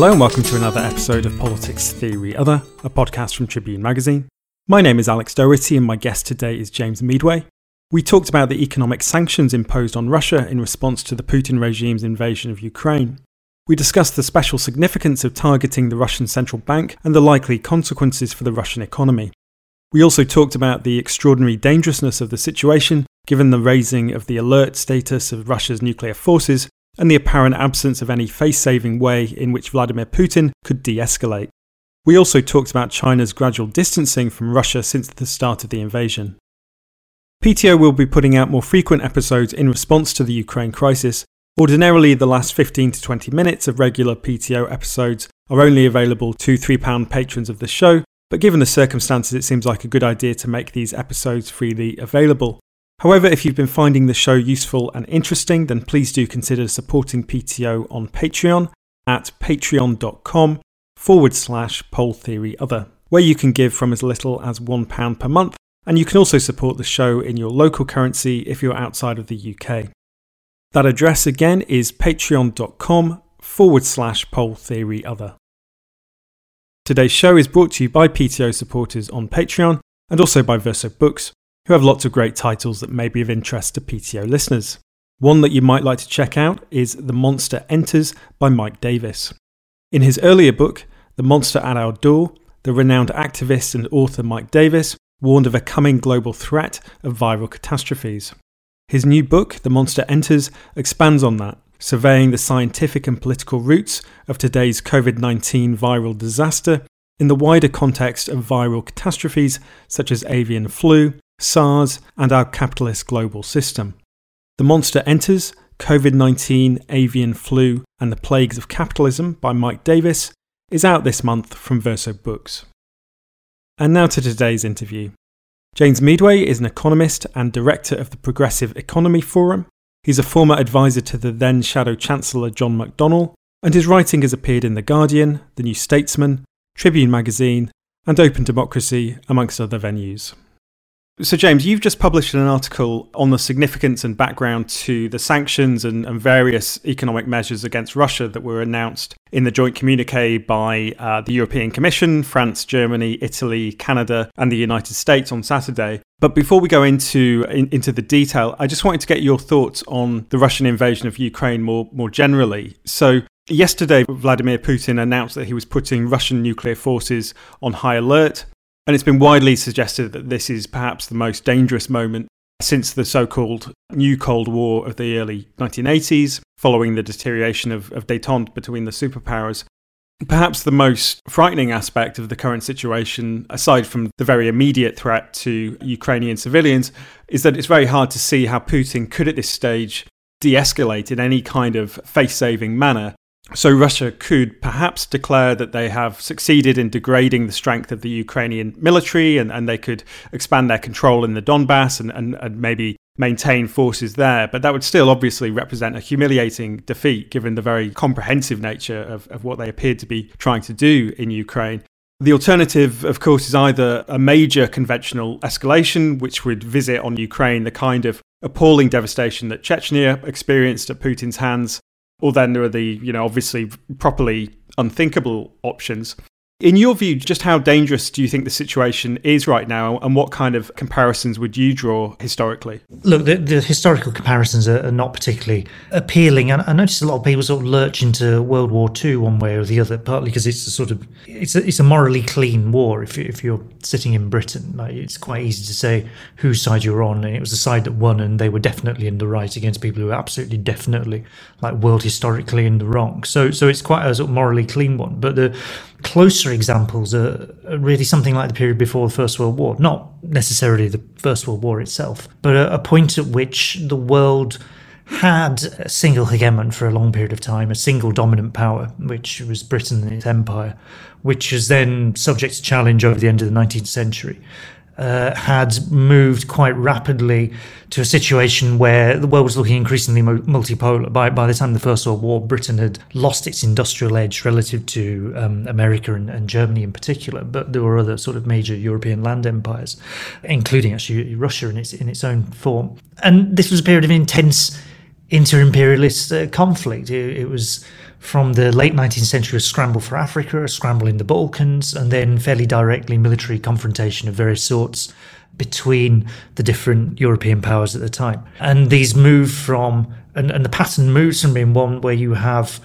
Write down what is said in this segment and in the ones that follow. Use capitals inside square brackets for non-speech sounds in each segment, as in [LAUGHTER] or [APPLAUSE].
Hello and welcome to another episode of Politics Theory Other, a podcast from Tribune Magazine. My name is Alex Doherty and my guest today is James Meadway. We talked about the economic sanctions imposed on Russia in response to the Putin regime's invasion of Ukraine. We discussed the special significance of targeting the Russian central bank and the likely consequences for the Russian economy. We also talked about the extraordinary dangerousness of the situation given the raising of the alert status of Russia's nuclear forces and the apparent absence of any face saving way in which Vladimir Putin could de escalate. We also talked about China's gradual distancing from Russia since the start of the invasion. PTO will be putting out more frequent episodes in response to the Ukraine crisis. Ordinarily, the last 15 to 20 minutes of regular PTO episodes are only available to £3 patrons of the show, but given the circumstances, it seems like a good idea to make these episodes freely available. However, if you've been finding the show useful and interesting, then please do consider supporting PTO on Patreon at patreon.com forward slash poll theory other, where you can give from as little as £1 per month, and you can also support the show in your local currency if you're outside of the UK. That address again is patreon.com forward slash poll theory other. Today's show is brought to you by PTO supporters on Patreon and also by Verso Books, who have lots of great titles that may be of interest to PTO listeners. One that you might like to check out is The Monster Enters by Mike Davis. In his earlier book, The Monster at Our Door, the renowned activist and author Mike Davis warned of a coming global threat of viral catastrophes. His new book, The Monster Enters, expands on that, surveying the scientific and political roots of today's COVID 19 viral disaster in the wider context of viral catastrophes such as avian flu, SARS, and our capitalist global system. The Monster Enters COVID 19, Avian Flu, and the Plagues of Capitalism by Mike Davis is out this month from Verso Books. And now to today's interview. James Meadway is an economist and director of the Progressive Economy Forum. He's a former advisor to the then Shadow Chancellor John McDonnell, and his writing has appeared in The Guardian, The New Statesman, Tribune Magazine, and Open Democracy, amongst other venues. So, James, you've just published an article on the significance and background to the sanctions and, and various economic measures against Russia that were announced in the joint communique by uh, the European Commission, France, Germany, Italy, Canada, and the United States on Saturday. But before we go into in, into the detail, I just wanted to get your thoughts on the Russian invasion of Ukraine more more generally. So, Yesterday, Vladimir Putin announced that he was putting Russian nuclear forces on high alert and it's been widely suggested that this is perhaps the most dangerous moment since the so called New Cold War of the early 1980s, following the deterioration of, of detente between the superpowers. Perhaps the most frightening aspect of the current situation, aside from the very immediate threat to Ukrainian civilians, is that it's very hard to see how Putin could at this stage de escalate in any kind of face saving manner so Russia could perhaps declare that they have succeeded in degrading the strength of the Ukrainian military and, and they could expand their control in the Donbass and, and, and maybe maintain forces there. But that would still obviously represent a humiliating defeat given the very comprehensive nature of, of what they appeared to be trying to do in Ukraine. The alternative, of course, is either a major conventional escalation, which would visit on Ukraine the kind of appalling devastation that Chechnya experienced at Putin's hands or then there are the, you know, obviously properly unthinkable options In your view, just how dangerous do you think the situation is right now, and what kind of comparisons would you draw historically? Look, the, the historical comparisons are, are, not particularly appealing, and I notice a lot of people sort of lurch into World War II one way or the other, partly because it's a sort of it's a, it's a morally clean war. If, you, if you're sitting in Britain, like, it's quite easy to say whose side you're on, and it was the side that won, and they were definitely in the right against people who were absolutely definitely like world historically in the wrong. So so it's quite a sort of morally clean one, but the closer examples are really something like the period before the First World War, not necessarily the First World War itself, but a, a point at which the world had a single hegemon for a long period of time, a single dominant power, which was Britain and its empire, which was then subject to challenge over the end of the 19th century uh, had moved quite rapidly to a situation where the world was looking increasingly multipolar. By, by the time the First World War, Britain had lost its industrial edge relative to um, America and, and, Germany in particular, but there were other sort of major European land empires, including actually Russia in its, in its own form. And this was a period of intense inter imperialist uh, conflict. It, it was from the late 19th century a scramble for Africa, a scramble in the Balkans, and then fairly directly military confrontation of various sorts between the different European powers at the time. And these move from, and, and the pattern moves from being one where you have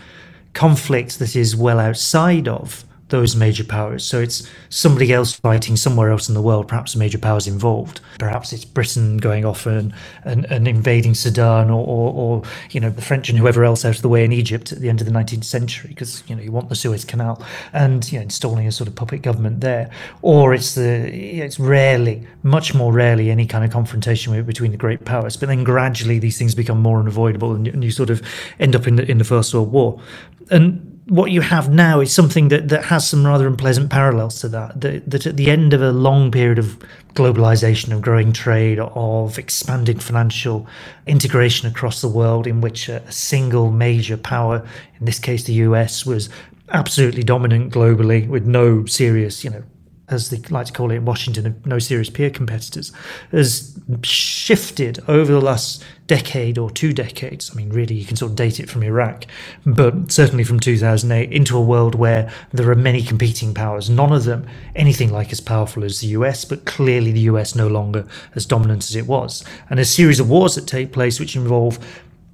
conflict that is well outside of those major powers. So it's somebody else fighting somewhere else in the world, perhaps major powers involved. Perhaps it's Britain going off and, and, and invading Sudan or, or, or, you know, the French and whoever else out of the way in Egypt at the end of the 19th century, because, you know, you want the Suez Canal and, you know, installing a sort of puppet government there. Or it's the, it's rarely, much more rarely, any kind of confrontation between the great powers. But then gradually these things become more unavoidable and, and you sort of end up in the, in the First World War. And what you have now is something that, that has some rather unpleasant parallels to that, that. That at the end of a long period of globalization, of growing trade, of expanding financial integration across the world, in which a, a single major power, in this case the US, was absolutely dominant globally with no serious, you know, as they like to call it in Washington, no serious peer competitors, has shifted over the last decade or two decades. I mean, really, you can sort of date it from Iraq, but certainly from 2008 into a world where there are many competing powers, none of them anything like as powerful as the US, but clearly the US no longer as dominant as it was. And a series of wars that take place, which involve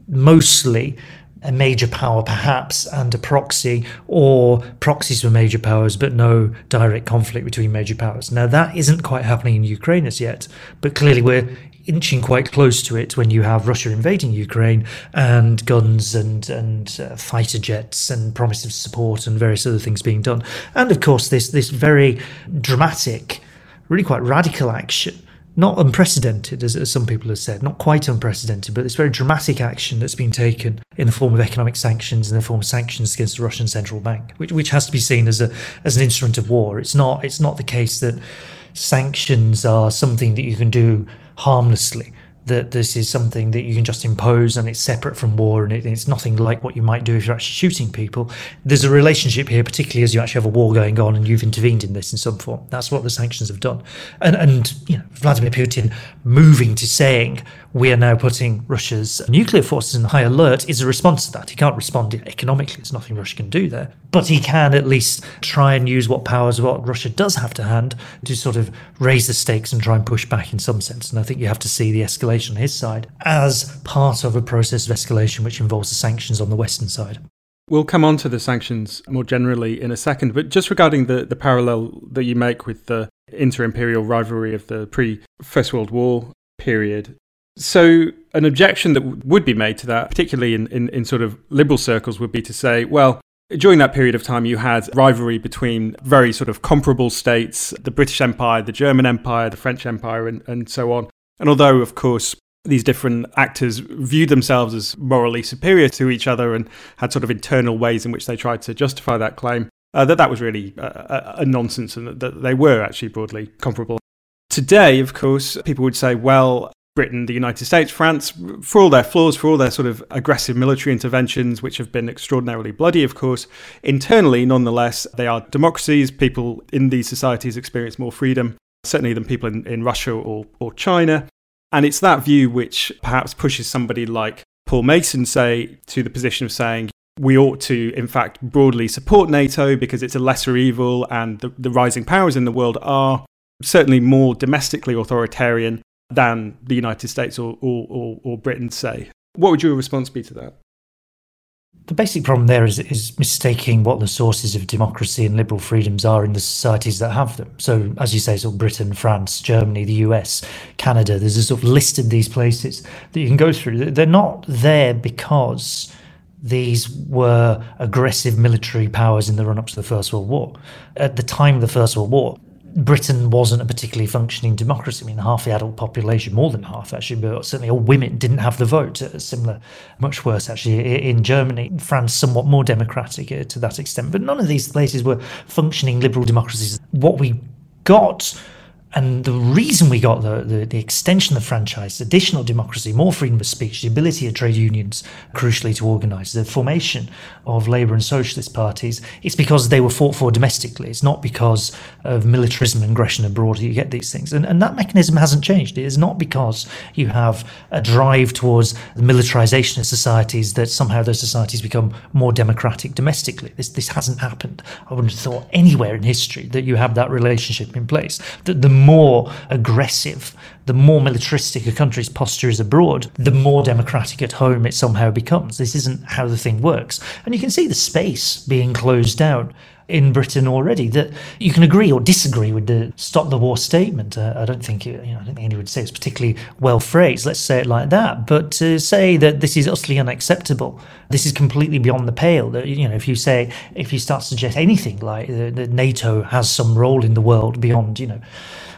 mostly a major power perhaps and a proxy or proxies for major powers but no direct conflict between major powers. Now that isn't quite happening in ukraine as yet but clearly we're inching quite close to it when you have russia invading ukraine and guns and and uh, fighter jets and promise of support and various other things being done. And of course this this very dramatic really quite radical action not unprecedented, as, as, some people have said, not quite unprecedented, but this very dramatic action that's been taken in the form of economic sanctions, in the form of sanctions against the Russian central bank, which, which has to be seen as a as an instrument of war. It's not it's not the case that sanctions are something that you can do harmlessly that this is something that you can just impose and it's separate from war and it, it's nothing like what you might do if you're actually shooting people. There's a relationship here, particularly as you actually have a war going on and you've intervened in this in some form. That's what the sanctions have done. And, and you know, Vladimir Putin moving to saying we are now putting Russia's nuclear forces in high alert is a response to that. He can't respond economically. There's nothing Russia can do there. But he can at least try and use what powers what Russia does have to hand to sort of raise the stakes and try and push back in some sense. And I think you have to see the escalation on his side as part of a process of escalation which involves the sanctions on the Western side. We'll come on to the sanctions more generally in a second, but just regarding the, the parallel that you make with the inter imperial rivalry of the pre First World War period, so, an objection that would be made to that, particularly in, in, in, sort of liberal circles, would be to say, well, during that period of time, you had rivalry between very sort of comparable states the British Empire, the German Empire, the French Empire, and, and so on. And although, of course, these different actors viewed themselves as morally superior to each other and had sort of internal ways in which they tried to justify that claim, uh, that that was really a, a nonsense and that they were actually broadly comparable. Today, of course, people would say, well, Britain, the United States, France, for all their flaws, for all their sort of aggressive military interventions, which have been extraordinarily bloody, of course, internally, nonetheless, they are democracies. People in these societies experience more freedom, certainly than people in, in Russia or, or China. And it's that view which perhaps pushes somebody like Paul Mason, say, to the position of saying, we ought to, in fact, broadly support NATO because it's a lesser evil and the, the rising powers in the world are certainly more domestically authoritarian than the United States or, or, or, or Britain say. What would your response be to that? The basic problem there is, is mistaking what the sources of democracy and liberal freedoms are in the societies that have them. So, as you say, sort of Britain, France, Germany, the US, Canada, there's a sort of list of these places that you can go through. They're not there because these were aggressive military powers in the run up to the First World War. At the time of the First World War, Britain wasn't a particularly functioning democracy. I mean, half the adult population, more than half actually, but certainly all women didn't have the vote. Uh, similar, much worse actually in Germany. France, somewhat more democratic uh, to that extent. But none of these places were functioning liberal democracies. What we got and the reason we got the, the, the, extension of the franchise, additional democracy, more freedom of speech, the ability of trade unions, crucially, to organise, the formation of Labour and Socialist parties, it's because they were fought for domestically. It's not because of militarism and aggression abroad that you get these things. And, and that mechanism hasn't changed. It is not because you have a drive towards the militarisation of societies that somehow those societies become more democratic domestically. This, this hasn't happened. I wouldn't have thought anywhere in history that you have that relationship in place. The, the more aggressive, the more militaristic a country's posture is abroad, the more democratic at home it somehow becomes. This isn't how the thing works. And you can see the space being closed down in Britain already. That you can agree or disagree with the stop the war statement. Uh, I don't think you know, I don't think anyone would say it's particularly well phrased. Let's say it like that. But to say that this is utterly unacceptable, this is completely beyond the pale. That you know, if you say if you start to suggest anything like uh, that NATO has some role in the world beyond you know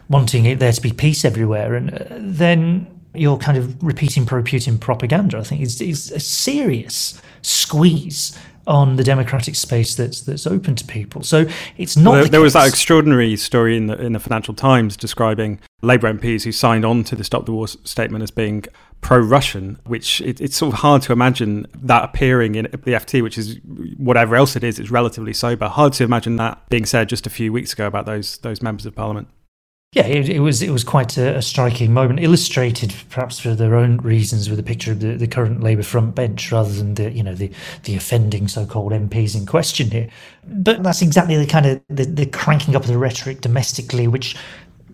wanting it there to be peace everywhere, and uh, then you're kind of repeating pro-Putin propaganda. I think it's, it's a serious squeeze on the democratic space that's that's open to people. So it's not. Well, there, the there was that extraordinary story in the in the Financial Times describing Labour MPs who signed on to the Stop the War statement as being pro-Russian, which it, it's sort of hard to imagine that appearing in the FT, which is whatever else it is, it's relatively sober. Hard to imagine that being said just a few weeks ago about those those members of Parliament. Yeah, it, it, was it was quite a, a, striking moment, illustrated perhaps for their own reasons with a picture of the, the current Labour front bench rather than the you know the the offending so-called MPs in question here. But that's exactly the kind of the, the cranking up of the rhetoric domestically, which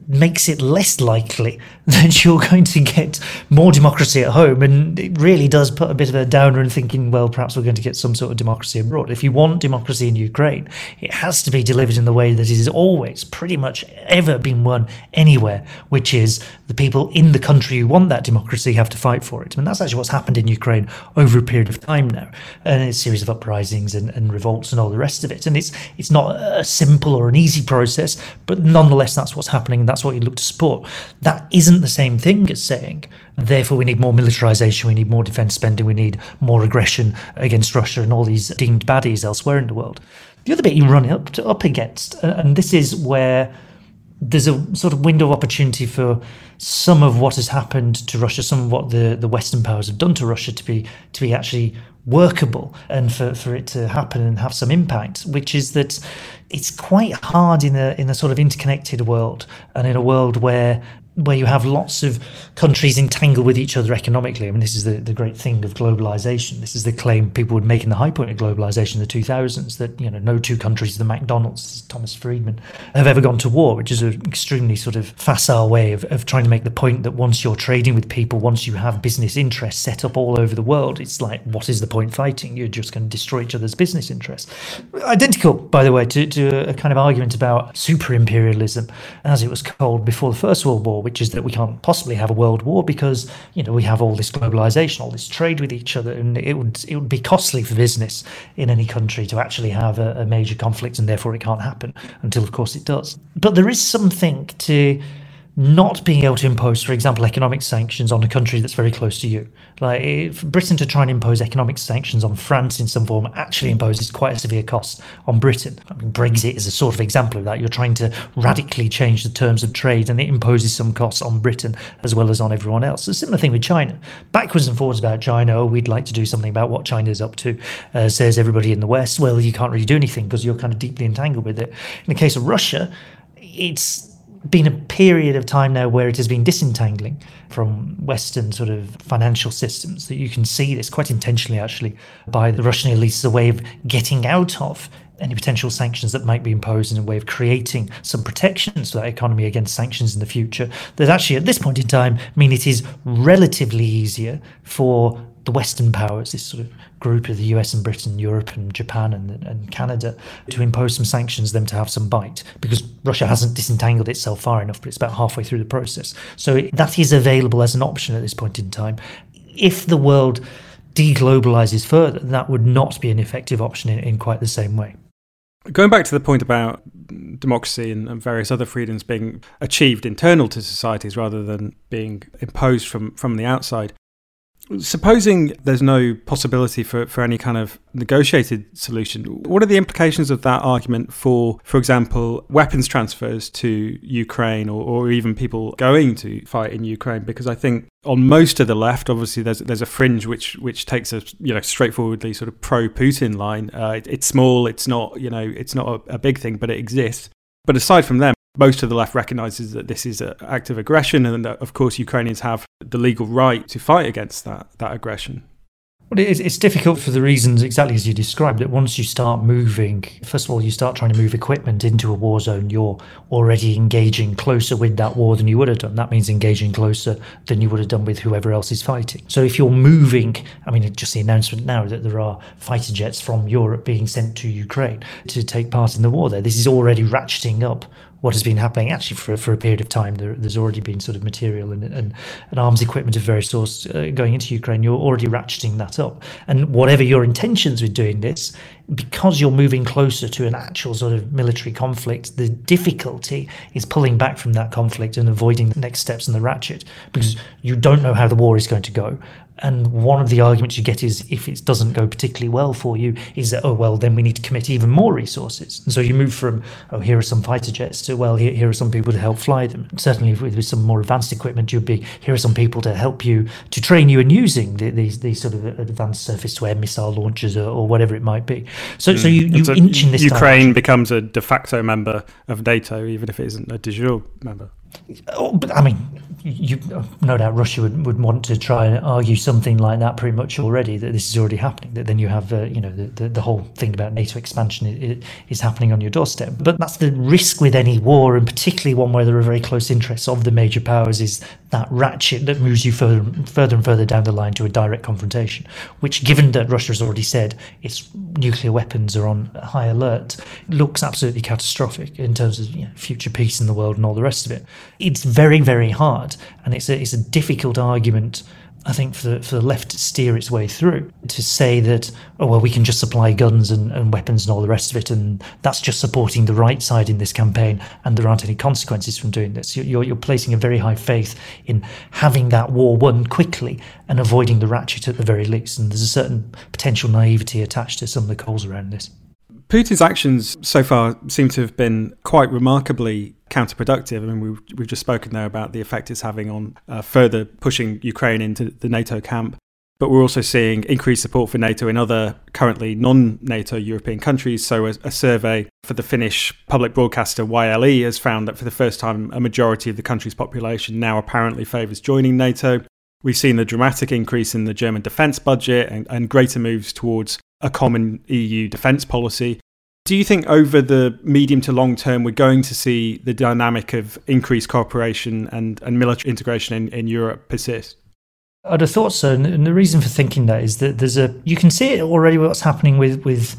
makes it less likely [LAUGHS] that you're going to get more democracy at home. And it really does put a bit of a downer in thinking, well, perhaps we're going to get some sort of democracy abroad. If you want democracy in Ukraine, it has to be delivered in the way that it has always pretty much ever been won anywhere, which is the people in the country who want that democracy have to fight for it. Mean, that's actually what's happened in Ukraine over a period of time now. And it's a series of uprisings and, and revolts and all the rest of it. And it's it's not a simple or an easy process, but nonetheless, that's what's happening. And that's what you look to support. That isn't the same thing as saying, therefore, we need more militarization, we need more defense spending, we need more aggression against Russia and all these deemed baddies elsewhere in the world. The other bit you run up, to, up against, uh, and this is where there's a sort of window of opportunity for some of what has happened to Russia, some of what the, the Western powers have done to Russia to be to be actually workable and for, for it to happen and have some impact, which is that it's quite hard in a in a sort of interconnected world and in a world where where you have lots of countries entangled with each other economically. I mean, this is the, the great thing of globalization. This is the claim people would make in the high point of globalization in the 2000s that, you know, no two countries, the McDonald's, Thomas Friedman, have ever gone to war, which is an extremely sort of facile way of, of trying to make the point that once you're trading with people, once you have business interests set up all over the world, it's like, what is the point fighting? You're just going to destroy each other's business interests. Identical, by the way, to, to a kind of argument about super imperialism, as it was called before the First World War which is that we can't possibly have a world war because you know we have all this globalization, all this trade with each other, and it would it would be costly for business in any country to actually have a, a major conflict, and therefore it can't happen until, of course, it does. But there is something to not being able to impose, for example, economic sanctions on a country that's very close to you. Like Britain to try and impose economic sanctions on France in some form actually imposes quite a severe cost on Britain. I mean, Brexit is a sort of example of that. You're trying to radically change the terms of trade, and it imposes some costs on Britain as well as on everyone else. A similar thing with China. Backwards and forwards about China. Oh, we'd like to do something about what China is up to. Uh, says everybody in the West. Well, you can't really do anything because you're kind of deeply entangled with it. In the case of Russia, it's been a period of time now where it has been disentangling from Western sort of financial systems that you can see this quite intentionally actually by the Russian elites as a way of getting out of any potential sanctions that might be imposed in a way of creating some protections for that economy against sanctions in the future that actually at this point in time mean it is relatively easier for the Western powers, this sort of group of the US and Britain, Europe and Japan and, and Canada, to impose some sanctions, them to have some bite, because Russia hasn't disentangled itself far enough, but it's about halfway through the process. So that is available as an option at this point in time. If the world deglobalizes further, that would not be an effective option in, in quite the same way. Going back to the point about democracy and, and, various other freedoms being achieved internal to societies rather than being imposed from, from the outside, Supposing there's no possibility for, for any kind of negotiated solution, what are the implications of that argument for, for example, weapons transfers to Ukraine or, or even people going to fight in Ukraine? Because I think on most of the left, obviously, there's there's a fringe which which takes a you know straightforwardly sort of pro Putin line. Uh, it, it's small, it's not you know it's not a, a big thing, but it exists. But aside from them, most of the left recognizes that this is an act of aggression, and that, of course, Ukrainians have the legal right to fight against that, that aggression. Well, it's difficult for the reasons exactly as you described. That once you start moving, first of all, you start trying to move equipment into a war zone. You're already engaging closer with that war than you would have done. That means engaging closer than you would have done with whoever else is fighting. So if you're moving, I mean, just the announcement now that there are fighter jets from Europe being sent to Ukraine to take part in the war there, this is already ratcheting up what has been happening actually for, for a period of time. There, there's already been sort of material and, and, and arms equipment of various sorts uh, going into Ukraine. You're already ratcheting that up. And whatever your intentions with doing this, because you're moving closer to an actual sort of military conflict, the difficulty is pulling back from that conflict and avoiding the next steps in the ratchet because you don't know how the war is going to go. And one of the arguments you get is if it doesn't go particularly well for you, is that, oh, well, then we need to commit even more resources. And so you move from, oh, here are some fighter jets to, well, here, here are some people to help fly them. And certainly with, with, some more advanced equipment, you'd be, here are some people to help you, to train you in using the, these, these sort of advanced surface to air missile launchers or, or, whatever it might be. So, mm. so you, you inch in this Ukraine direction. becomes a de facto member of NATO, even if it isn't a de jure member. Oh, but I mean, you, no doubt Russia would, would want to try and argue something like that pretty much already that this is already happening. That then you have uh, you know the, the, the, whole thing about NATO expansion is, is happening on your doorstep. But that's the risk with any war, and particularly one where there are very close interests of the major powers, is that ratchet that moves you further further and further down the line to a direct confrontation. Which, given that Russia has already said its nuclear weapons are on high alert, looks absolutely catastrophic in terms of you know, future peace in the world and all the rest of it. It's very very hard, and it's a it's a difficult argument I think for the, for the left to steer its way through to say that oh well we can just supply guns and, and weapons and all the rest of it and that's just supporting the right side in this campaign and there aren't any consequences from doing this. You're, you're placing a very high faith in having that war won quickly and avoiding the ratchet at the very least. And there's a certain potential naivety attached to some of the calls around this Putin's actions so far seem to have been quite remarkably counterproductive. I mean, we've, we've just spoken there about the effect it's having on uh, further pushing Ukraine into the NATO camp. But we're also seeing increased support for NATO in other currently non NATO European countries. So, a, a, survey for the Finnish public broadcaster YLE has found that for the first time, a majority of the country's population now apparently favours joining NATO. We've seen a dramatic increase in the German defence budget and, and greater moves towards a common EU defence policy. Do you think over the medium to long term we're going to see the dynamic of increased cooperation and, and military integration in, in Europe persist? I'd have thought so, and the reason for thinking that is that there's a you can see it already what's happening with with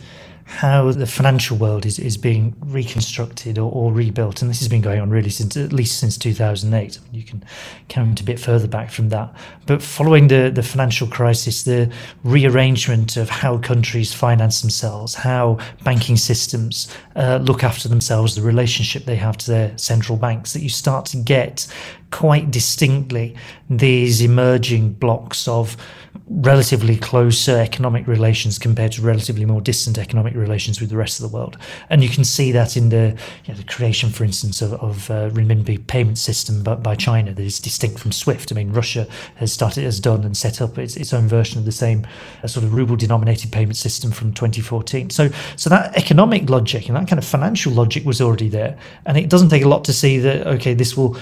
how the financial world is, is being reconstructed or, or, rebuilt. And this has been going on really since at least since 2008. You can count a bit further back from that. But following the, the financial crisis, the rearrangement of how countries finance themselves, how banking systems uh, look after themselves, the relationship they have to their central banks, that you start to get quite distinctly these emerging blocs of relatively closer economic relations compared to relatively more distant economic relations with the rest of the world. And you can see that in the, you know, the creation, for instance, of, of uh, renminbi payment system by, by, China that is distinct from SWIFT. I mean, Russia has started, has done and set up its, its own version of the same uh, sort of ruble-denominated payment system from 2014. So, so that economic logic and that kind of financial logic was already there. And it doesn't take a lot to see that, okay, this will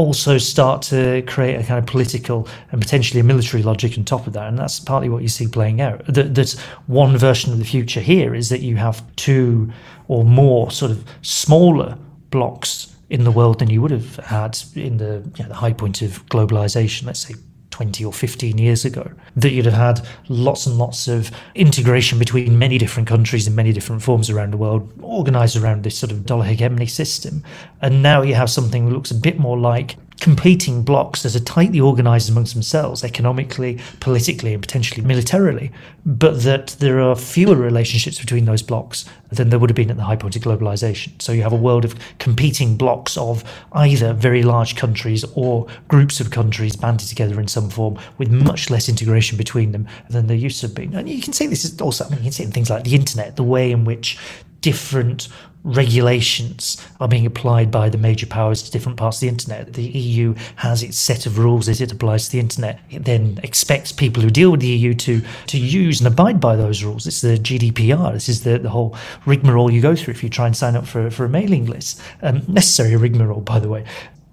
also start to create a kind of political and potentially a military logic on top of that. And that's partly what you see playing out. That, that one version of the future here is that you have two or more sort of smaller blocs in the world than you would have had in the, you know, the high point of globalization, let's say 20 or 15 years ago, that you'd have had lots and lots of integration between many different countries in many different forms around the world, organized around this sort of dollar hegemony system. And now you have something that looks a bit more like competing blocs that are tightly organized amongst themselves, economically, politically, and potentially militarily, but that there are fewer relationships between those blocs than there would have been at the high point of globalization. So you have a world of competing blocs of either very large countries or groups of countries banded together in some form with much less integration between them than there used to have been. And you can see this is also, I mean, you can see in things like the internet, the way in which different regulations are being applied by the major powers to different parts of the internet. The EU has its set of rules as it applies to the internet. It then expects people who deal with the EU to to use and abide by those rules. It's the GDPR. This is the, the whole rigmarole you go through if you try and sign up for, for a mailing list. Um, necessary rigmarole, by the way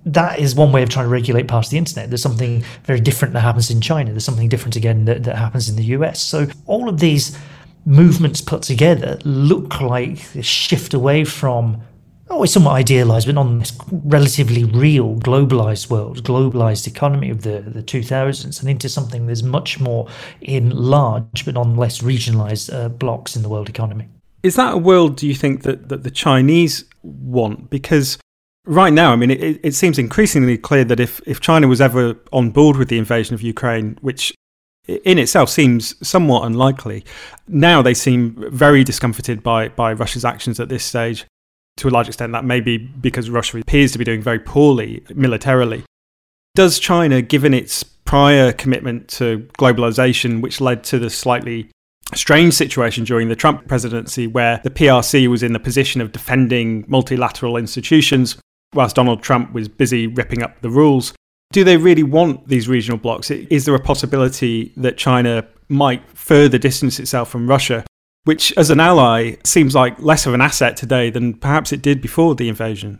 that is one way of trying to regulate parts of the internet. There's something very different that happens in China. There's something different again that, that happens in the US. So all of these movements put together look like a shift away from oh, it's somewhat idealized, but on this relatively real globalized world, globalized economy of the, the 2000s, and into something that's much more in large but on less regionalized uh, blocs in the world economy. Is that a world, do you think, that, that the Chinese want? Because right now, I mean, it, it seems increasingly clear that if, if China was ever on board with the invasion of Ukraine, which in itself seems somewhat unlikely. Now they seem very discomforted by, by Russia's actions at this stage. To a large extent, that may be because Russia appears to be doing very poorly militarily. Does China, given its prior commitment to globalization, which led to the slightly strange situation during the Trump presidency, where the PRC was in the position of defending multilateral institutions, whilst Donald Trump was busy ripping up the rules, do they really want these regional blocs? Is there a possibility that China might further distance itself from Russia, which, as an ally, seems like less of an asset today than perhaps it did before the invasion?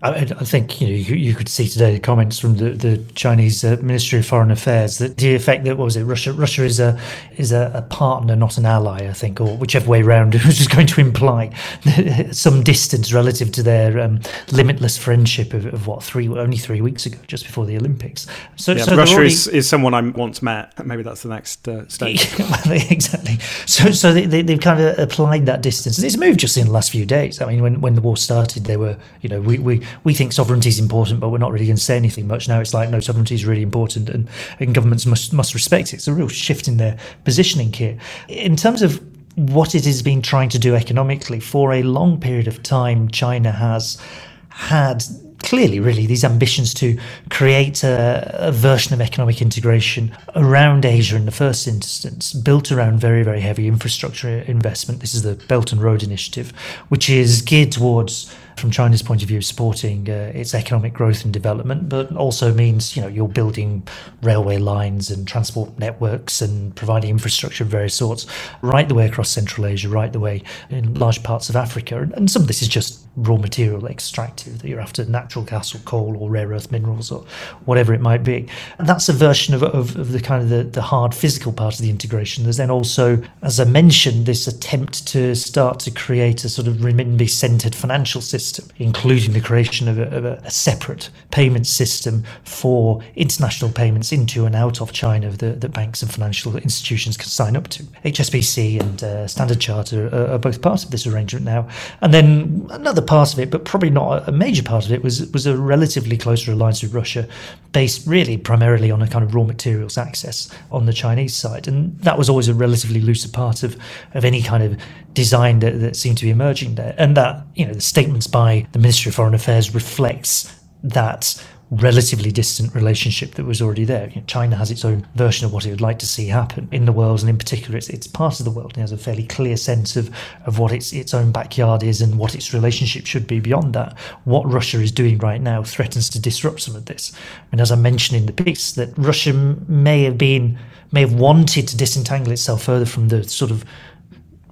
I, I think you know you, you, could see today the comments from the, the Chinese uh, Ministry of Foreign Affairs that the effect that what was it Russia Russia is a is a, a partner not an ally I think or whichever way around [LAUGHS] it was just going to imply [LAUGHS] some distance relative to their um, limitless friendship of, of, what three only three weeks ago just before the Olympics. So, yeah, so Russia already, is, is someone I once met. Maybe that's the next uh, stage. [LAUGHS] exactly. So so they, they, have kind of applied that distance. It's moved just in the last few days. I mean when when the war started they were you know we we we think sovereignty is important, but we're not really going to say anything much. Now it's like, no, sovereignty is really important and, and governments must, must respect it. It's a real shift in their positioning here. In terms of what it has been trying to do economically, for a long period of time, China has had clearly, really, these ambitions to create a, a, version of economic integration around Asia in the first instance, built around very, very heavy infrastructure investment. This is the Belt and Road Initiative, which is geared towards from China's point of view, supporting uh, its economic growth and development, but also means you know you're building railway lines and transport networks and providing infrastructure of various sorts right the way across Central Asia, right the way in large parts of Africa, and, and some of this is just raw material extractive that you're after natural gas or coal or rare earth minerals or whatever it might be. And that's a version of, of, of the kind of the, the hard physical part of the integration. There's then also, as I mentioned, this attempt to start to create a sort of renminbi centered financial system including the creation of a, of a, separate payment system for international payments into and out of China that, that banks and financial institutions can sign up to. HSBC and uh, Standard Chartered are, are, both part of this arrangement now. And then another part of it, but probably not a major part of it, was, was a relatively closer alliance with Russia, based really primarily on a kind of raw materials access on the Chinese side. And that was always a relatively looser part of, of any kind of design that, that seemed to be emerging there. And that, you know, the statements by the Ministry of Foreign Affairs reflects that relatively distant relationship that was already there. You know, China has its own version of what it would like to see happen in the world, and in particular, it's, it's part of the world. It has a fairly clear sense of, of what its its own backyard is and what its relationship should be beyond that. What Russia is doing right now threatens to disrupt some of this. And as I mentioned in the piece, that Russia may have been may have wanted to disentangle itself further from the sort of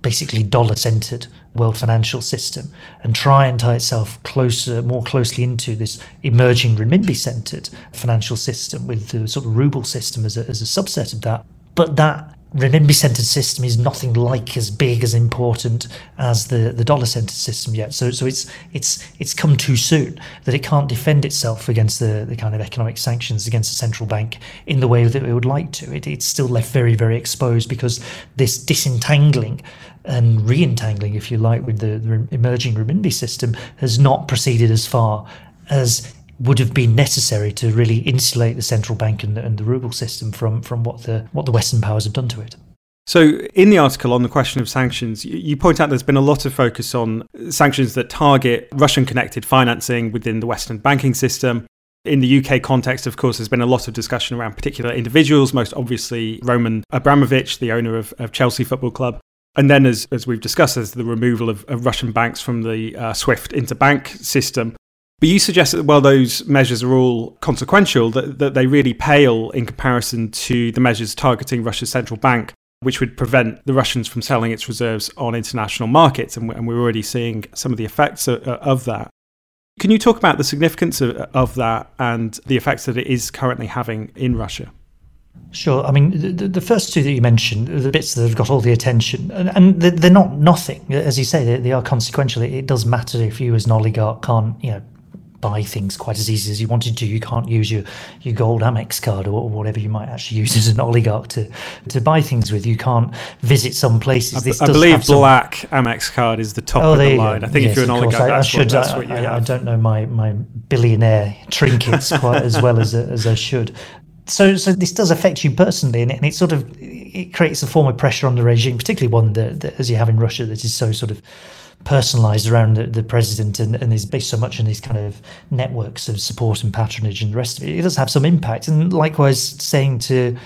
basically dollar centered world financial system and try and tie itself closer, more closely into this emerging renminbi centered financial system with the sort of ruble system as a, as a subset of that. But that renminbi centered system is nothing like as big as important as the, the dollar centered system yet. So so it's it's it's come too soon that it can't defend itself against the, the kind of economic sanctions against the central bank in the way that it would like to. It, it's still left very very exposed because this disentangling and re-entangling, if you like, with the, the emerging renminbi system has not proceeded as far as would have been necessary to really insulate the central bank and the, and the ruble system from from what the what the Western powers have done to it. So, in the article on the question of sanctions, you point out there's been a lot of focus on sanctions that target Russian connected financing within the Western banking system. In the UK context, of course, there's been a lot of discussion around particular individuals, most obviously Roman Abramovich, the owner of, of Chelsea Football Club. And then, as, as we've discussed, there's the removal of, of Russian banks from the uh, SWIFT interbank system. But you suggest that while those measures are all consequential, that, that they really pale in comparison to the measures targeting Russia's central bank, which would prevent the Russians from selling its reserves on international markets. And, and we're already seeing some of the effects of, of that. Can you talk about the significance of, of that and the effects that it is currently having in Russia? Sure. I mean, the, the, first two that you mentioned, the bits that have got all the attention, and, and they're not nothing. As you say, they, they, are consequential. It does matter if you, as an oligarch, can't, you know, buy things quite as easy as you wanted to. You can't use your, your gold Amex card or whatever you might actually [LAUGHS] use as an oligarch to, to buy things with. You can't visit some places. This I, I believe black Amex card is the top oh, of the line. I think yes, if you're an oligarch, I, that's, I should, what, that's what you I, I, don't know my, my billionaire trinkets quite as well as, uh, as I should so so this does affect you personally, and it, and it, sort of it creates a form of pressure on the regime, particularly one that, that as you have in Russia, that is so sort of personalized around the, the president and, and is based so much on these kind of networks of support and patronage and the rest of it. It does have some impact, and likewise, saying to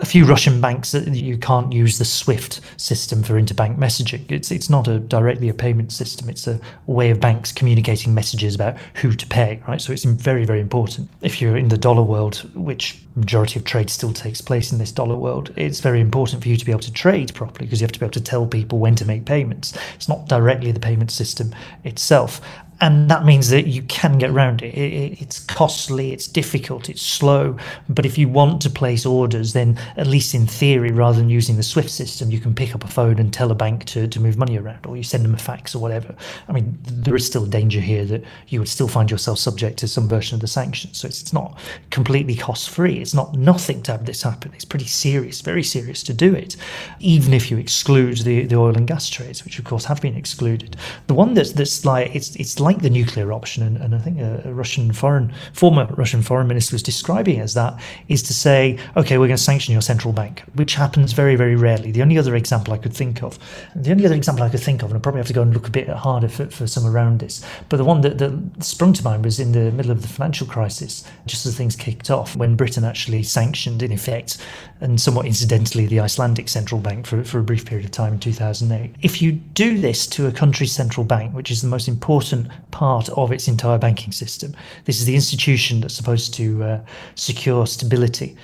a few Russian banks that you can't use the SWIFT system for interbank messaging. It's it's not a directly a payment system. It's a way of banks communicating messages about who to pay, right? So it's very very important. If you're in the dollar world, which majority of trade still takes place in this dollar world, it's very important for you to be able to trade properly because you have to be able to tell people when to make payments. It's not directly the payment system itself and that means that you can get around it. It, it. It's costly, it's difficult, it's slow. But if you want to place orders, then at least in theory, rather than using the SWIFT system, you can pick up a phone and tell a bank to, to move money around, or you send them a fax or whatever. I mean, there is still a danger here that you would still find yourself subject to some version of the sanctions. So it's, it's not completely cost free. It's not nothing to have this happen. It's pretty serious, very serious to do it, even if you exclude the, the oil and gas trades, which of course have been excluded. The one that's that's like it's it's like like the nuclear option, and, and I think a, a, Russian foreign former Russian foreign minister was describing as that is to say, okay, we're going to sanction your central bank, which happens very very rarely. The only other example I could think of, the only other example I could think of, and I probably have to go and look a bit harder for, for some around this, but the one that, that sprung to mind was in the middle of the financial crisis, just as things kicked off, when Britain actually sanctioned in effect and somewhat incidentally the Icelandic central bank for, for a brief period of time in 2008. If you do this to a country's central bank, which is the most important part of its entire banking system, this is the institution that's supposed to uh, secure stability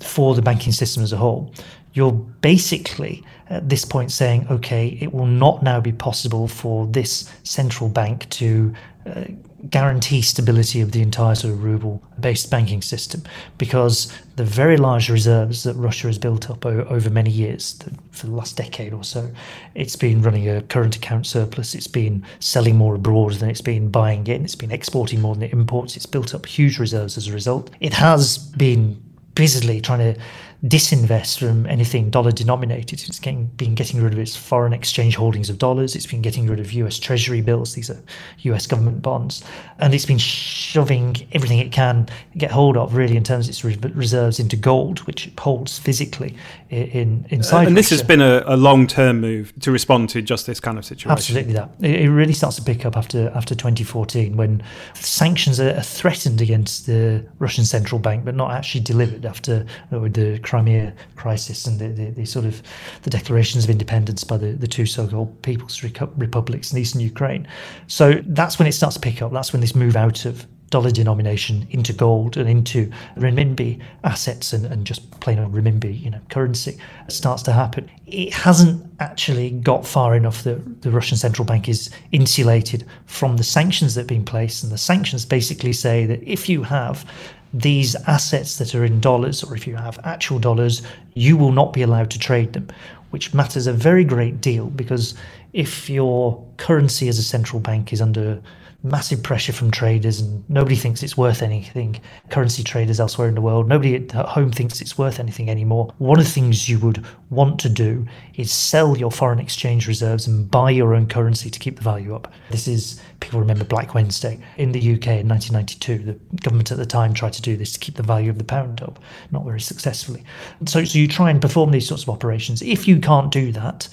for the banking system as a whole. You're basically at this point saying, okay, it will not now be possible for this central bank to uh, guarantee stability of the entire sort of ruble based banking system because the very large reserves that Russia has built up o- over many years, for the last decade or so, it's been running a current account surplus, it's been selling more abroad than it's been buying in, it's been exporting more than it imports, it's built up huge reserves as a result. It has been busily trying to disinvest from anything dollar denominated. It's getting, been getting rid of its foreign exchange holdings of dollars. It's been getting rid of US Treasury bills. These are US government bonds. And it's been shoving everything it can get hold of, really, in terms of its reserves into gold, which it holds physically in, inside. and this Russia. has been a, a long term move to respond to just this kind of situation. Absolutely, that it, it really starts to pick up after after 2014 when sanctions are threatened against the Russian central bank, but not actually delivered after uh, with the Crimea crisis and the, the, the, sort of the declarations of independence by the, the two so-called People's Republics in eastern Ukraine. So that's when it starts to pick up. That's when this move out of dollar denomination into gold and into renminbi assets and, and just plain old renminbi, you know, currency starts to happen. It hasn't actually got far enough that the Russian central bank is insulated from the sanctions that have been placed. And the sanctions basically say that if you have these assets that are in dollars or if you have actual dollars, you will not be allowed to trade them, which matters a very great deal because if your currency as a central bank is under massive pressure from traders and nobody thinks it's worth anything. Currency traders elsewhere in the world, nobody at home thinks it's worth anything anymore. One of the things you would want to do is sell your foreign exchange reserves and buy your own currency to keep the value up. This is, people remember Black Wednesday. In the UK in 1992, the government at the time tried to do this to keep the value of the pound up, not very successfully. So, so you try and perform these sorts of operations. If you can't do that,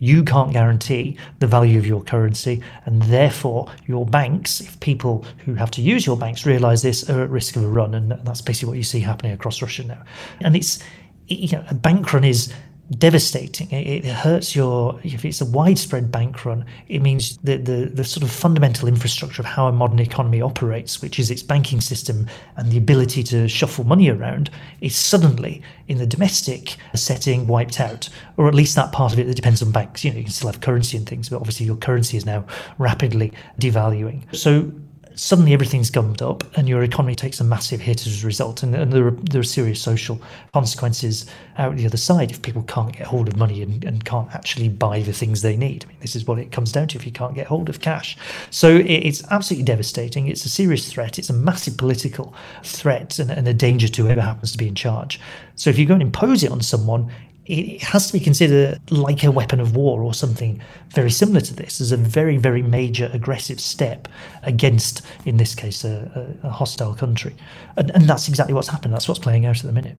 you can't guarantee the value of your currency, and therefore your banks, if people who have to use your banks realize this, are at risk of a run, and that's basically what you see happening across Russia now. And it's you know a bank run is devastating. It, it, hurts your, if it's a widespread bank run, it means that the, the sort of fundamental infrastructure of how a modern economy operates, which is its banking system and the ability to shuffle money around, is suddenly in the domestic setting wiped out. Or at least that part of it that depends on banks. You know, you can still have currency and things, but obviously your currency is now rapidly devaluing. So suddenly everything's gummed up and your economy takes a massive hit as a result. And, and there, are, there are serious social consequences out the other side if people can't get hold of money and, and can't actually buy the things they need. I mean, this is what it comes down to if you can't get hold of cash. So it, it's absolutely devastating. It's a serious threat. It's a massive political threat and, and a danger to whoever happens to be in charge. So if you go and impose it on someone, it has to be considered like a weapon of war or something very similar to this as a very, very major aggressive step against, in this case, a, a hostile country. And, and that's exactly what's happened. That's what's playing out at the minute.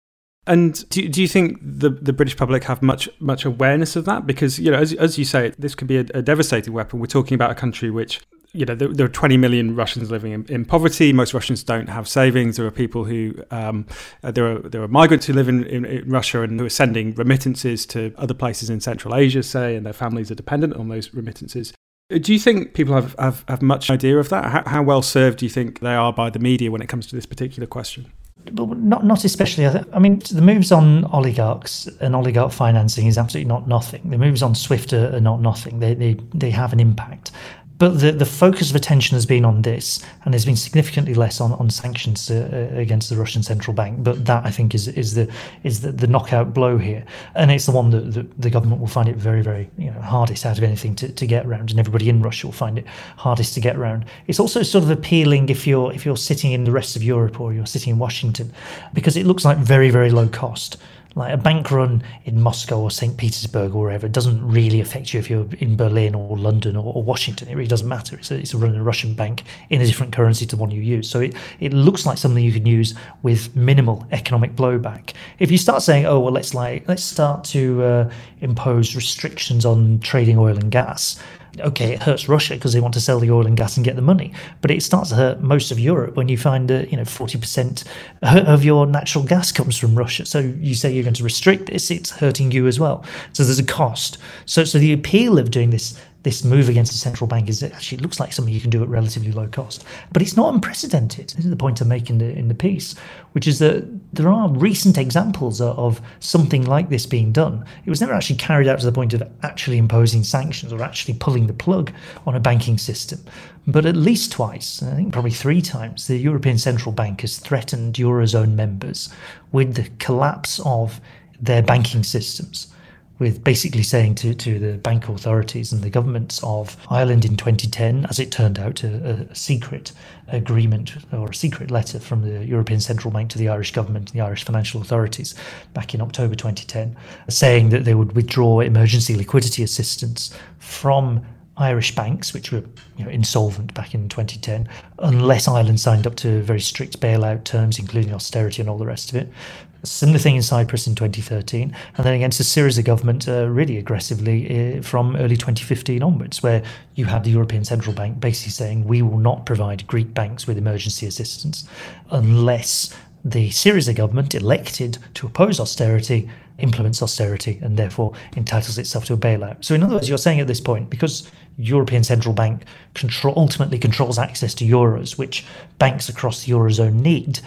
And do, do you think the, the British public have much much awareness of that? Because you know, as, as you say, this could be a, a devastating weapon. We're talking about a country which you know, there, there, are 20 million Russians living in, in, poverty. Most Russians don't have savings. There are people who, um, uh, there are there are migrants who live in, in, in, Russia and who are sending remittances to other places in Central Asia, say, and their families are dependent on those remittances. Uh, do you think people have, have, have much idea of that? How, how well served do you think they are by the media when it comes to this particular question? Not not especially. I mean, the moves on oligarchs and oligarch financing is absolutely not nothing. The moves on SWIFT are, are not nothing. They, they they have an impact. But the, the focus of attention has been on this, and there's been significantly less on, on sanctions uh, uh, against the Russian central bank. But that I think is is the is the, the knockout blow here, and it's the one that the, the, government will find it very very you know hardest out of anything to, to get around, and everybody in Russia will find it hardest to get around. It's also sort of appealing if you're if you're sitting in the rest of Europe or you're sitting in Washington, because it looks like very very low cost like a bank run in Moscow or St. Petersburg or wherever it doesn't really affect you if you're in Berlin or London or, or Washington. It really doesn't matter. It's a, it's a run in a Russian bank in a different currency to the one you use. So it, it looks like something you can use with minimal economic blowback. If you start saying, oh, well, let's like, let's start to uh, impose restrictions on trading oil and gas, okay, it hurts Russia because they want to sell the oil and gas and get the money, but it starts to hurt most of Europe when you find that you know forty percent of your natural gas comes from Russia. So you say you're going to restrict this, it's hurting you as well. So there's a cost. So so the appeal of doing this this move against the central bank is actually it looks like something you can do at relatively low cost. But it's not unprecedented. This is the point I'm making in the, in the piece, which is that there are recent examples of something like this being done. It was never actually carried out to the point of actually imposing sanctions or actually pulling the plug on a banking system. But at least twice, I think probably three times, the European Central Bank has threatened Eurozone members with the collapse of their banking systems with basically saying to, to the bank authorities and the governments of Ireland in 2010, as it turned out, a, a secret agreement or a secret letter from the European Central Bank to the Irish government and the Irish financial authorities back in October 2010, saying that they would withdraw emergency liquidity assistance from Irish banks, which were you know, insolvent back in 2010, unless Ireland signed up to very strict bailout terms, including austerity and all the rest of it. A similar thing in Cyprus in 2013, and then against the Syriza government uh, really aggressively uh, from early 2015 onwards, where you had the European Central Bank basically saying we will not provide Greek banks with emergency assistance unless the Syriza government, elected to oppose austerity, implements austerity and therefore entitles itself to a bailout. So, in other words, you're saying at this point, because European Central Bank control, ultimately controls access to euros, which banks across the eurozone need,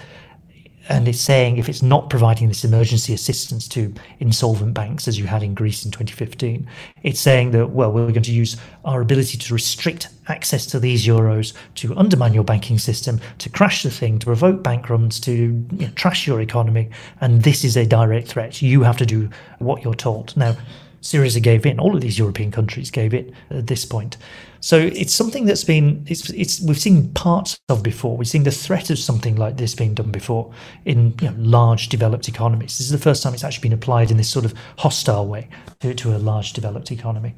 and it's saying if it's not providing this emergency assistance to insolvent banks as you had in Greece in 2015, it's saying that well we're going to use our ability to restrict access to these euros to undermine your banking system, to crash the thing, to provoke bank runs, to you know, trash your economy, and this is a direct threat. You have to do what you're told now. Syriza gave in. All of these European countries gave in at this point. So it's something that's been it's it's we've seen parts of before. We've seen the threat of something like this being done before in you know, large developed economies. This is the first time it's actually been applied in this sort of hostile way to, to a large developed economy.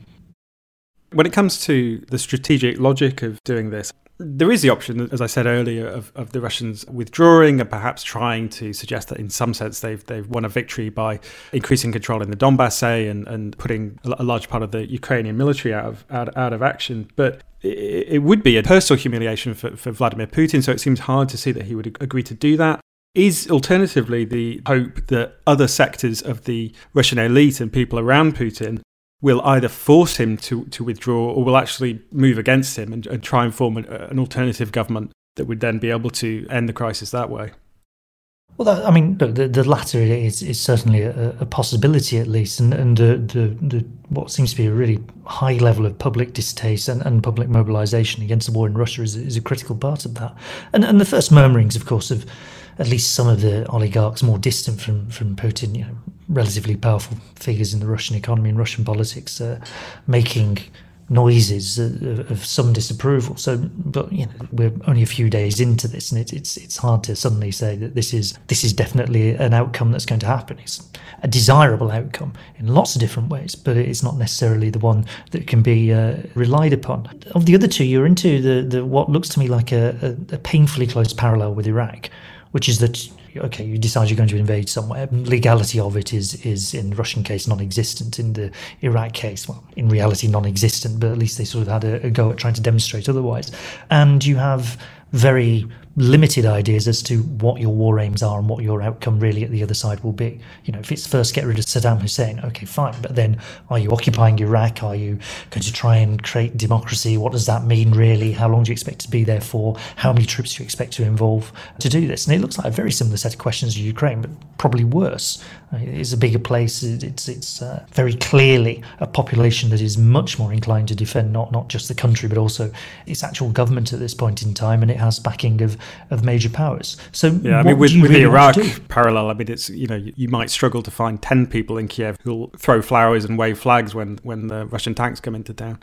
When it comes to the strategic logic of doing this, there is the option, as I said earlier, of, of the Russians withdrawing and perhaps trying to suggest that in some sense they've they've won a victory by increasing control in the Donbass, say, and, and putting a, large part of the Ukrainian military out of out, out of action. But it, it would be a personal humiliation for, for Vladimir Putin, so it seems hard to see that he would agree to do that. Is alternatively the hope that other sectors of the Russian elite and people around Putin will either force him to, to withdraw or will actually move against him and, and try and form an, an, alternative government that would then be able to end the crisis that way. Well, that, I mean, the, the latter is, is certainly a, a possibility, at least, and, and the, the, the, what seems to be a really high level of public distaste and, and public mobilisation against the war in Russia is, is a critical part of that. And, and the first murmurings, of course, of at least some of the oligarchs more distant from, from Putin, you know, relatively powerful figures in the Russian economy and Russian politics, uh, making noises of, some disapproval. So, but you know, we're only a few days into this, and it, it's it's hard to suddenly say that this is this is definitely an outcome that's going to happen. It's a desirable outcome in lots of different ways, but it's not necessarily the one that can be uh, relied upon. Of the other two, you're into the, the what looks to me like a, a, a painfully close parallel with Iraq, which is that okay, you decide you're going to invade somewhere. Legality of it is is in the Russian case non-existent. In the Iraq case, well, in reality non-existent, but at least they sort of had a, a go at trying to demonstrate otherwise. And you have very limited ideas as to what your war aims are and what your outcome really at the other side will be. You know, if it's first get rid of Saddam Hussein, okay, fine. But then are you occupying Iraq? Are you going to try and create democracy? What does that mean really? How long do you expect to be there for? How many troops do you expect to involve to do this? And it looks like a very similar set of questions to Ukraine, but probably worse. It's a bigger place. It's it's uh, very clearly a population that is much more inclined to defend not not just the country but also its actual government at this point in time, and it has backing of of major powers. So yeah, I mean, with, with really the Iraq parallel, I mean, it's you know you might struggle to find ten people in Kiev who'll throw flowers and wave flags when when the Russian tanks come into town.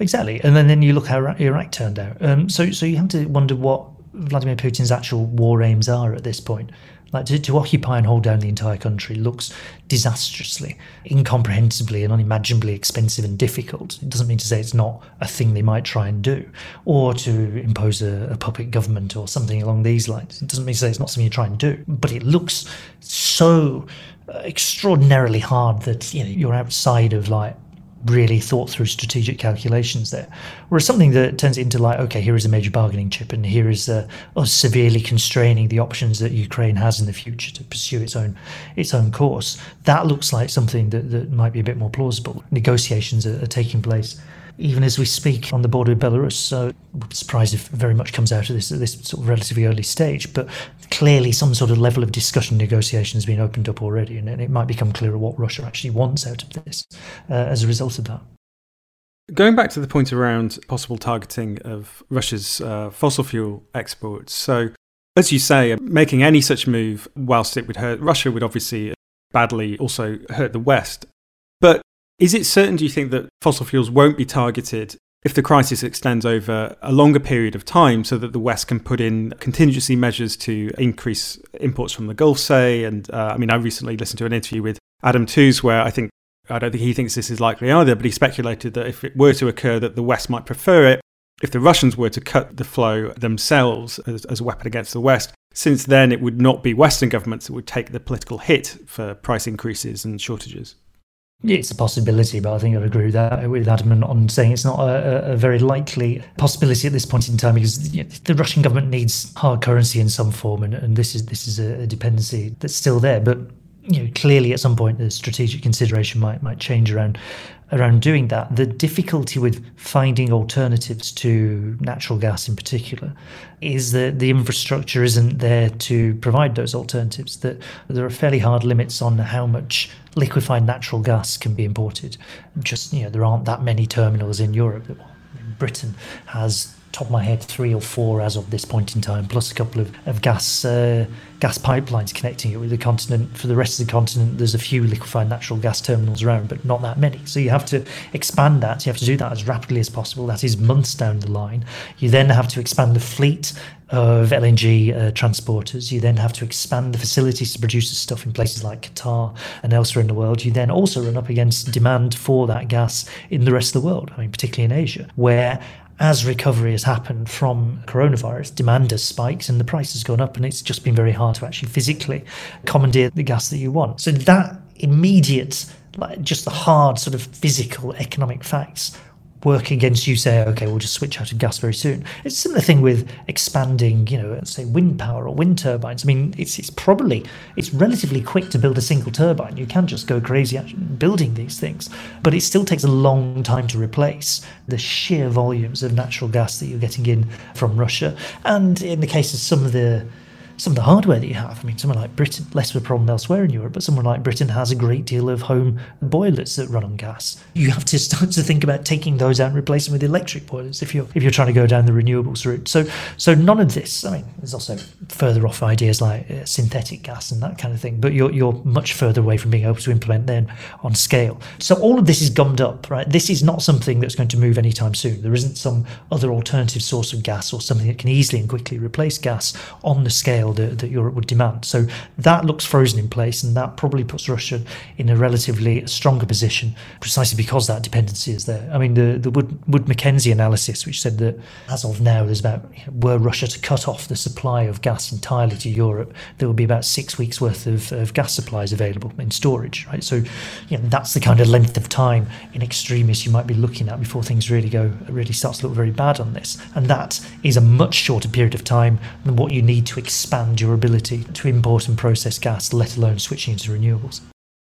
Exactly, and then, then you look how Iraq turned out. Um, so so you have to wonder what Vladimir Putin's actual war aims are at this point. Like to, to occupy and hold down the entire country looks disastrously, incomprehensibly, and unimaginably expensive and difficult. It doesn't mean to say it's not a thing they might try and do, or to impose a, a puppet government or something along these lines. It doesn't mean to say it's not something you try and do, but it looks so uh, extraordinarily hard that you know you're outside of like really thought through strategic calculations there. Whereas something that turns into like, okay, here is a major bargaining chip, and here is uh, us severely constraining the options that Ukraine has in the future to pursue its own its own course. That looks like something that, that might be a bit more plausible. Negotiations are, are taking place even as we speak on the border with Belarus. So surprised if very much comes out of this at this sort of relatively early stage. But clearly, some sort of level of discussion, negotiation has been opened up already, and it might become clearer what Russia actually wants out of this uh, as a result of that. Going back to the point around possible targeting of Russia's uh, fossil fuel exports, so as you say, making any such move, whilst it would hurt Russia, would obviously badly also hurt the West. But Is it certain, do you think, that fossil fuels won't be targeted if the crisis extends over a longer period of time so that the West can put in contingency measures to increase imports from the Gulf, say? And uh, I mean, I recently listened to an interview with Adam Tooze where I think, I don't think he thinks this is likely either, but he speculated that if it were to occur, that the West might prefer it if the Russians were to cut the flow themselves as, as, a weapon against the West, since then it would not be Western governments that would take the political hit for price increases and shortages. It's a possibility, but I think I'd agree with that with Adam on saying it's not a, a very likely possibility at this point in time because you know, the Russian government needs hard currency in some form, and, and this is this is a, a dependency that's still there. But you know, clearly at some point the strategic consideration might might change around around doing that. The difficulty with finding alternatives to natural gas in particular is that the infrastructure isn't there to provide those alternatives. That there are fairly hard limits on how much liquefied natural gas can be imported. Just you know, there aren't that many terminals in Europe. Britain has top of my head, three or four as of this point in time, plus a couple of, of gas uh, gas pipelines connecting it with the continent. For the rest of the continent, there's a few liquefied natural gas terminals around, but not that many. So you have to expand that. You have to do that as rapidly as possible. That is months down the line. You then have to expand the fleet of LNG uh, transporters. You then have to expand the facilities to produce the stuff in places like Qatar and elsewhere in the world. You then also run up against demand for that gas in the rest of the world. I mean, particularly in Asia, where as recovery has happened from coronavirus, demand has spiked and the price has gone up, and it's just been very hard to actually physically commandeer the gas that you want. So that immediate, like just the hard sort of physical economic facts work against you say, okay, we'll just switch out to gas very soon. It's a similar thing with expanding, you know, say wind power or wind turbines. I mean, it's it's probably it's relatively quick to build a single turbine. You can't just go crazy building these things, but it still takes a long time to replace the sheer volumes of natural gas that you're getting in from Russia. And in the case of some of the some of the hardware that you have. I mean, somewhere like Britain, less of a problem elsewhere in Europe, but somewhere like Britain has a great deal of home boilers that run on gas. You have to [LAUGHS] start to think about taking those out and replacing them with electric boilers if you're if you're trying to go down the renewables route. So so none of this. I mean, there's also further off ideas like uh, synthetic gas and that kind of thing, but you're you're much further away from being able to implement them on scale. So all of this is gummed up, right? This is not something that's going to move anytime soon. There isn't some other alternative source of gas or something that can easily and quickly replace gas on the scale that, that Europe would demand. So that looks frozen in place, and that probably puts Russia in a relatively stronger position, precisely because that dependency is there. I mean, the, the Wood, Wood Mackenzie analysis, which said that as of now, there's about, were Russia to cut off the supply of gas entirely to Europe, there would be about six weeks worth of, of gas supplies available in storage, right? So, you know, that's the kind of length of time in extremis you might be looking at before things really go, really starts to look very bad on this. And that is a much shorter period of time than what you need to expand your ability to import and process gas, let alone switching to renewables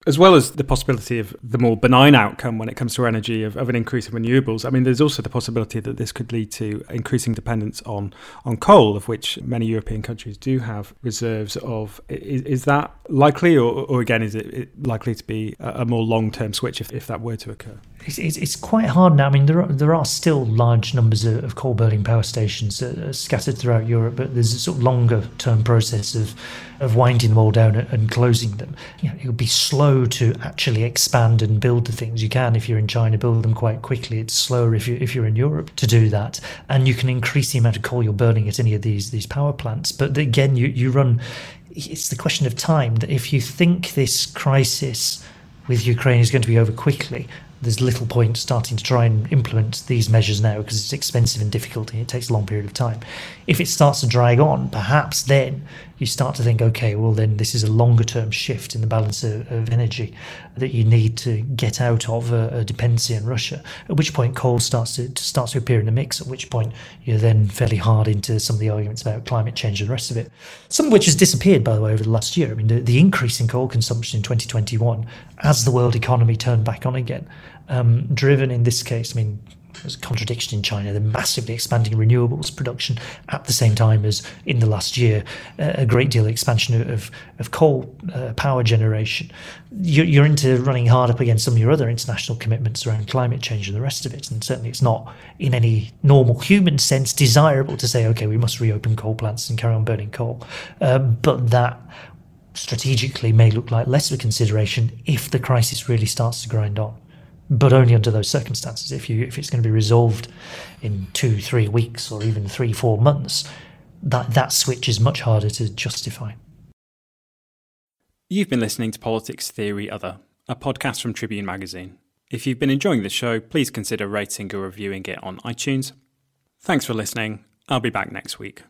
as well as the possibility of the more benign outcome when it comes to energy of, of, an increase in renewables, I mean, there's also the possibility that this could lead to increasing dependence on, on coal, of which many European countries do have reserves of. Is, is that likely, or, or again, is it likely to be a, more long term switch if, if that were to occur? It's, it's, it's, quite hard now. I mean, there are, there are still large numbers of, of coal burning power stations scattered throughout Europe, but there's a sort of longer term process of of winding them all down and closing them. You know, it would be slow to actually expand and build the things you can if you're in China. Build them quite quickly. It's slower if you if you're in Europe to do that, and you can increase the amount of coal you're burning at any of these these power plants. But again, you you run. It's the question of time that if you think this crisis with Ukraine is going to be over quickly, there's little point starting to try and implement these measures now because it's expensive and difficult and it takes a long period of time. If it starts to drag on, perhaps then you start to think, okay, well, then this is a longer term shift in the balance of, of energy that you need to get out of a, a, dependency on Russia. At which point, coal starts to, to starts to appear in the mix. At which point, you're then fairly hard into some of the arguments about climate change and the rest of it. Some of which has disappeared, by the way, over the last year. I mean, the, the increase in coal consumption in 2021 as the world economy turned back on again, um, driven in this case, I mean, there's a contradiction in China. They're massively expanding renewables production at the same time as in the last year, a great deal of expansion of, of coal uh, power generation. You're, you're, into running hard up against some of your other international commitments around climate change and the rest of it. And certainly it's not, in any normal human sense, desirable to say, okay, we must reopen coal plants and carry on burning coal. Um, but that strategically may look like less of a consideration if the crisis really starts to grind on. But only under those circumstances. If you if it's going to be resolved in two, three weeks, or even three, four months, that that switch is much harder to justify. You've been listening to Politics Theory Other, a podcast from Tribune Magazine. If you've been enjoying the show, please consider rating or reviewing it on iTunes. Thanks for listening. I'll be back next week.